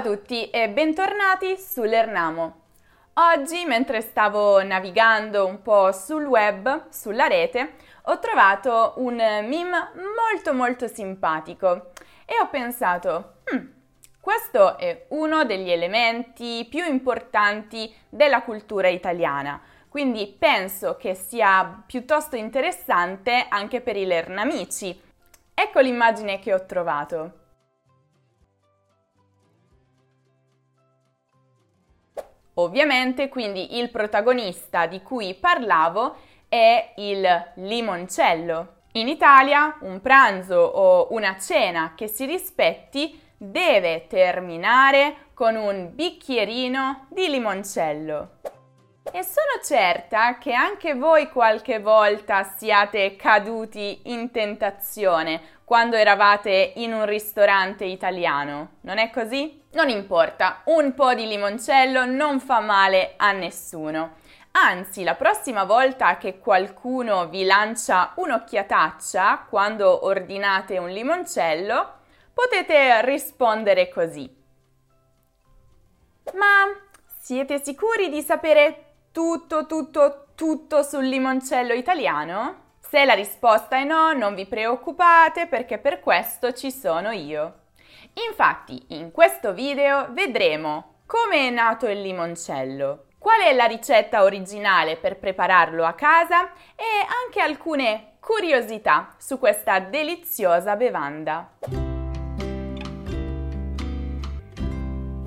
a tutti e bentornati sull'Ernamo. Oggi, mentre stavo navigando un po' sul web, sulla rete, ho trovato un meme molto molto simpatico e ho pensato, hmm, questo è uno degli elementi più importanti della cultura italiana, quindi penso che sia piuttosto interessante anche per i lernamici. Ecco l'immagine che ho trovato. Ovviamente, quindi il protagonista di cui parlavo è il limoncello. In Italia un pranzo o una cena che si rispetti deve terminare con un bicchierino di limoncello. E sono certa che anche voi qualche volta siate caduti in tentazione quando eravate in un ristorante italiano, non è così? Non importa, un po' di limoncello non fa male a nessuno. Anzi, la prossima volta che qualcuno vi lancia un'occhiataccia quando ordinate un limoncello, potete rispondere così. Ma siete sicuri di sapere tutto, tutto, tutto sul limoncello italiano? Se la risposta è no, non vi preoccupate perché per questo ci sono io. Infatti, in questo video vedremo come è nato il limoncello, qual è la ricetta originale per prepararlo a casa e anche alcune curiosità su questa deliziosa bevanda.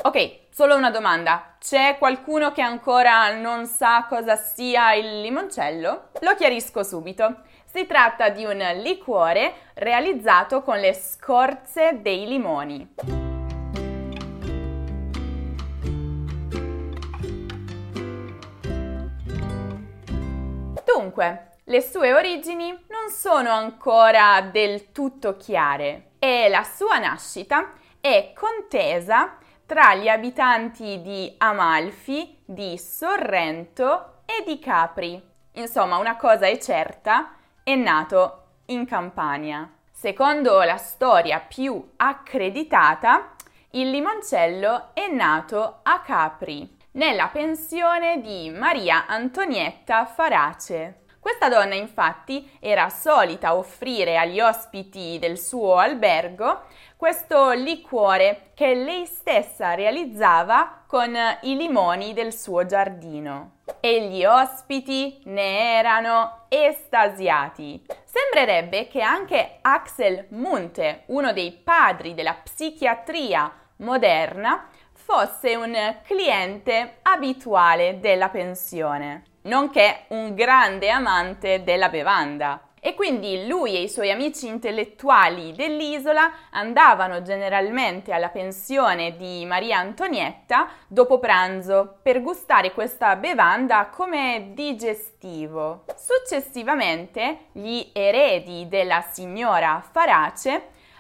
Ok, solo una domanda. C'è qualcuno che ancora non sa cosa sia il limoncello? Lo chiarisco subito. Si tratta di un liquore realizzato con le scorze dei limoni. Dunque, le sue origini non sono ancora del tutto chiare e la sua nascita è contesa tra gli abitanti di Amalfi, di Sorrento e di Capri. Insomma, una cosa è certa, è nato in Campania. Secondo la storia più accreditata, il limoncello è nato a Capri, nella pensione di Maria Antonietta Farace. Questa donna infatti era solita offrire agli ospiti del suo albergo questo liquore che lei stessa realizzava con i limoni del suo giardino. E gli ospiti ne erano estasiati. Sembrerebbe che anche Axel Munte, uno dei padri della psichiatria moderna, fosse un cliente abituale della pensione, nonché un grande amante della bevanda e quindi lui e i suoi amici intellettuali dell'isola andavano generalmente alla pensione di Maria Antonietta dopo pranzo per gustare questa bevanda come digestivo. Successivamente gli eredi della signora Farace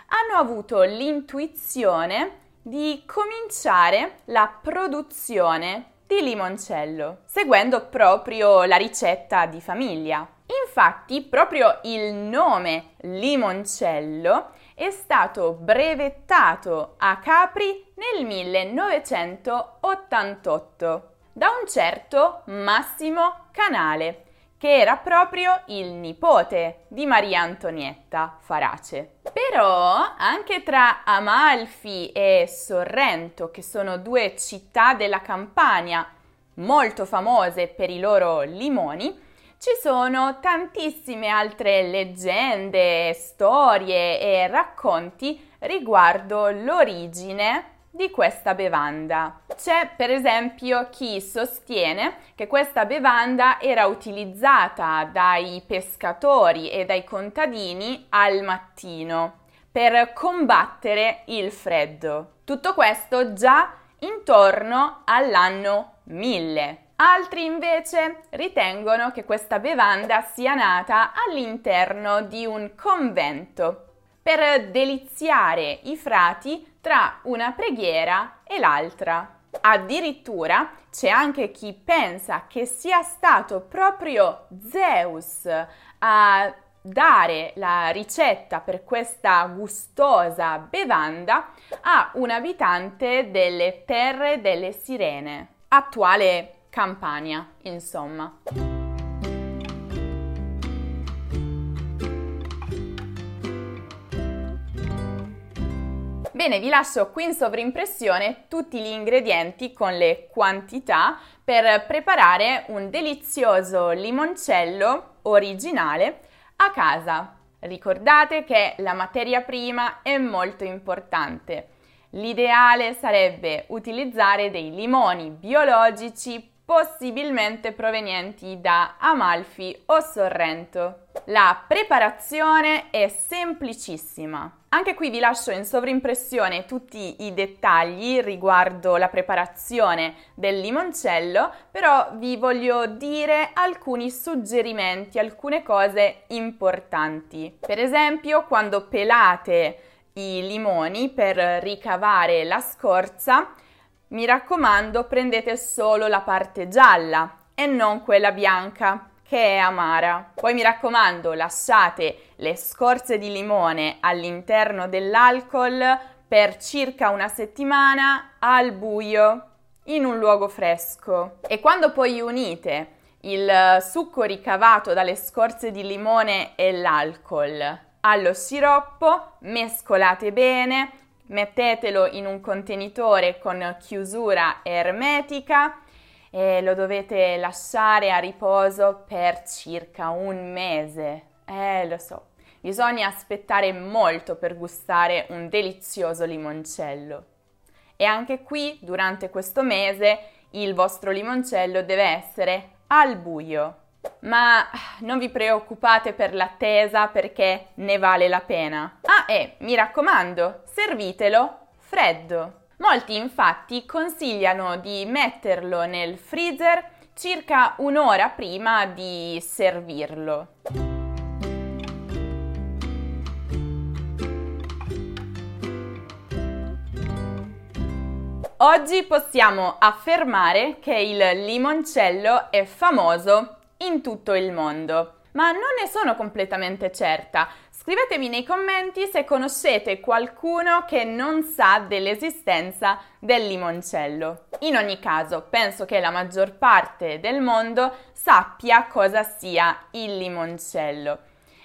hanno avuto l'intuizione di cominciare la produzione di limoncello, seguendo proprio la ricetta di famiglia. Infatti, proprio il nome limoncello è stato brevettato a Capri nel 1988 da un certo Massimo Canale, che era proprio il nipote di Maria Antonietta Farace. Però anche tra Amalfi e Sorrento, che sono due città della Campania molto famose per i loro limoni, ci sono tantissime altre leggende, storie e racconti riguardo l'origine di questa bevanda. C'è per esempio chi sostiene che questa bevanda era utilizzata dai pescatori e dai contadini al mattino per combattere il freddo. Tutto questo già intorno all'anno 1000. Altri invece ritengono che questa bevanda sia nata all'interno di un convento per deliziare i frati tra una preghiera e l'altra. Addirittura c'è anche chi pensa che sia stato proprio Zeus a dare la ricetta per questa gustosa bevanda a un abitante delle terre delle sirene, attuale Campania, insomma. Bene, vi lascio qui in sovrimpressione tutti gli ingredienti con le quantità per preparare un delizioso limoncello originale a casa. Ricordate che la materia prima è molto importante. L'ideale sarebbe utilizzare dei limoni biologici possibilmente provenienti da Amalfi o Sorrento. La preparazione è semplicissima. Anche qui vi lascio in sovrimpressione tutti i dettagli riguardo la preparazione del limoncello, però vi voglio dire alcuni suggerimenti, alcune cose importanti. Per esempio, quando pelate i limoni per ricavare la scorza, mi raccomando prendete solo la parte gialla e non quella bianca che è amara. Poi mi raccomando, lasciate le scorze di limone all'interno dell'alcol per circa una settimana al buio in un luogo fresco. E quando poi unite il succo ricavato dalle scorze di limone e l'alcol allo sciroppo, mescolate bene, mettetelo in un contenitore con chiusura ermetica e lo dovete lasciare a riposo per circa un mese. Eh, lo so, bisogna aspettare molto per gustare un delizioso limoncello. E anche qui, durante questo mese, il vostro limoncello deve essere al buio. Ma non vi preoccupate per l'attesa perché ne vale la pena. Ah, e mi raccomando, servitelo freddo. Molti infatti consigliano di metterlo nel freezer circa un'ora prima di servirlo. Oggi possiamo affermare che il limoncello è famoso in tutto il mondo, ma non ne sono completamente certa. Scrivetemi nei commenti se conoscete qualcuno che non sa dell'esistenza del limoncello. In ogni caso, penso che la maggior parte del mondo sappia cosa sia il limoncello.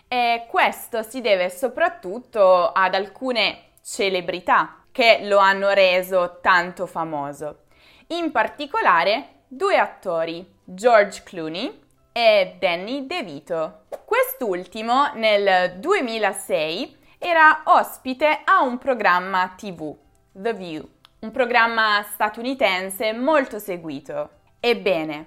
E questo si deve soprattutto ad alcune celebrità che lo hanno reso tanto famoso. In particolare due attori, George Clooney e Danny DeVito. Quest'ultimo nel 2006 era ospite a un programma TV, The View, un programma statunitense molto seguito. Ebbene,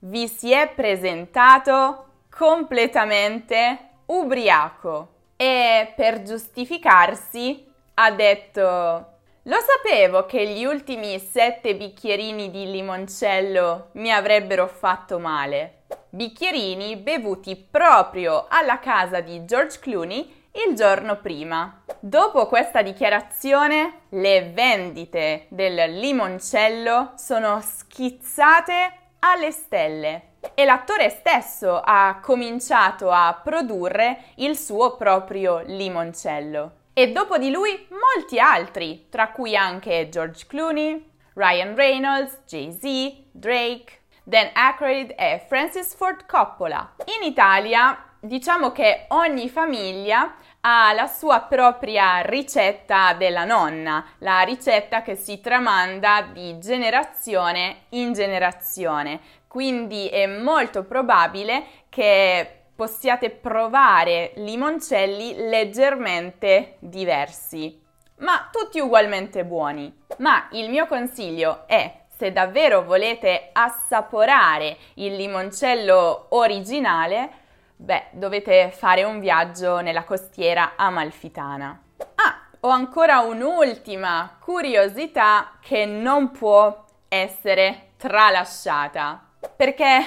vi si è presentato completamente ubriaco e per giustificarsi ha detto lo sapevo che gli ultimi sette bicchierini di limoncello mi avrebbero fatto male. Bicchierini bevuti proprio alla casa di George Clooney il giorno prima. Dopo questa dichiarazione, le vendite del limoncello sono schizzate alle stelle e l'attore stesso ha cominciato a produrre il suo proprio limoncello e dopo di lui molti altri, tra cui anche George Clooney, Ryan Reynolds, Jay-Z, Drake, Dan Aykroyd e Francis Ford Coppola. In Italia diciamo che ogni famiglia ha la sua propria ricetta della nonna, la ricetta che si tramanda di generazione in generazione. Quindi è molto probabile che possiate provare limoncelli leggermente diversi, ma tutti ugualmente buoni. Ma il mio consiglio è se davvero volete assaporare il limoncello originale, beh, dovete fare un viaggio nella costiera amalfitana. Ah, ho ancora un'ultima curiosità che non può essere tralasciata, perché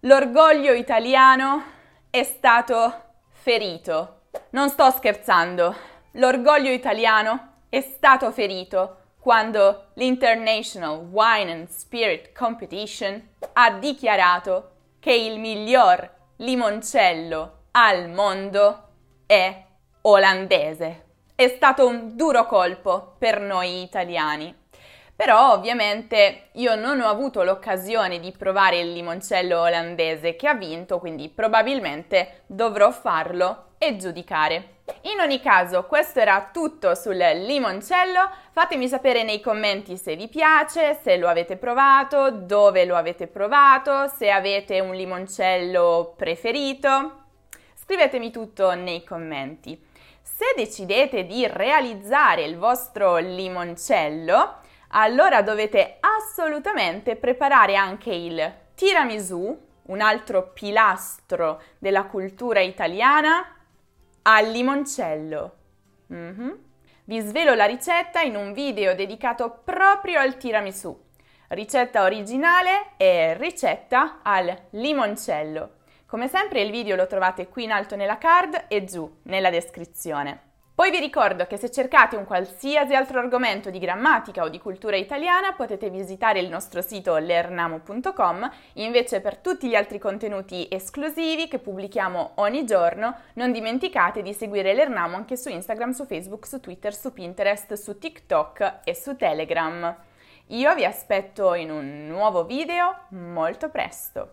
l'orgoglio italiano è stato ferito. Non sto scherzando, l'orgoglio italiano è stato ferito quando l'International Wine and Spirit Competition ha dichiarato che il miglior limoncello al mondo è olandese. È stato un duro colpo per noi italiani. Però ovviamente io non ho avuto l'occasione di provare il limoncello olandese che ha vinto, quindi probabilmente dovrò farlo e giudicare. In ogni caso, questo era tutto sul limoncello. Fatemi sapere nei commenti se vi piace, se lo avete provato, dove lo avete provato, se avete un limoncello preferito. Scrivetemi tutto nei commenti. Se decidete di realizzare il vostro limoncello, allora dovete assolutamente preparare anche il tiramisù, un altro pilastro della cultura italiana, al limoncello. Mm-hmm. Vi svelo la ricetta in un video dedicato proprio al tiramisù. Ricetta originale e ricetta al limoncello. Come sempre il video lo trovate qui in alto nella card e giù nella descrizione. Poi vi ricordo che se cercate un qualsiasi altro argomento di grammatica o di cultura italiana potete visitare il nostro sito lernamo.com, invece per tutti gli altri contenuti esclusivi che pubblichiamo ogni giorno non dimenticate di seguire Lernamo anche su Instagram, su Facebook, su Twitter, su Pinterest, su TikTok e su Telegram. Io vi aspetto in un nuovo video molto presto.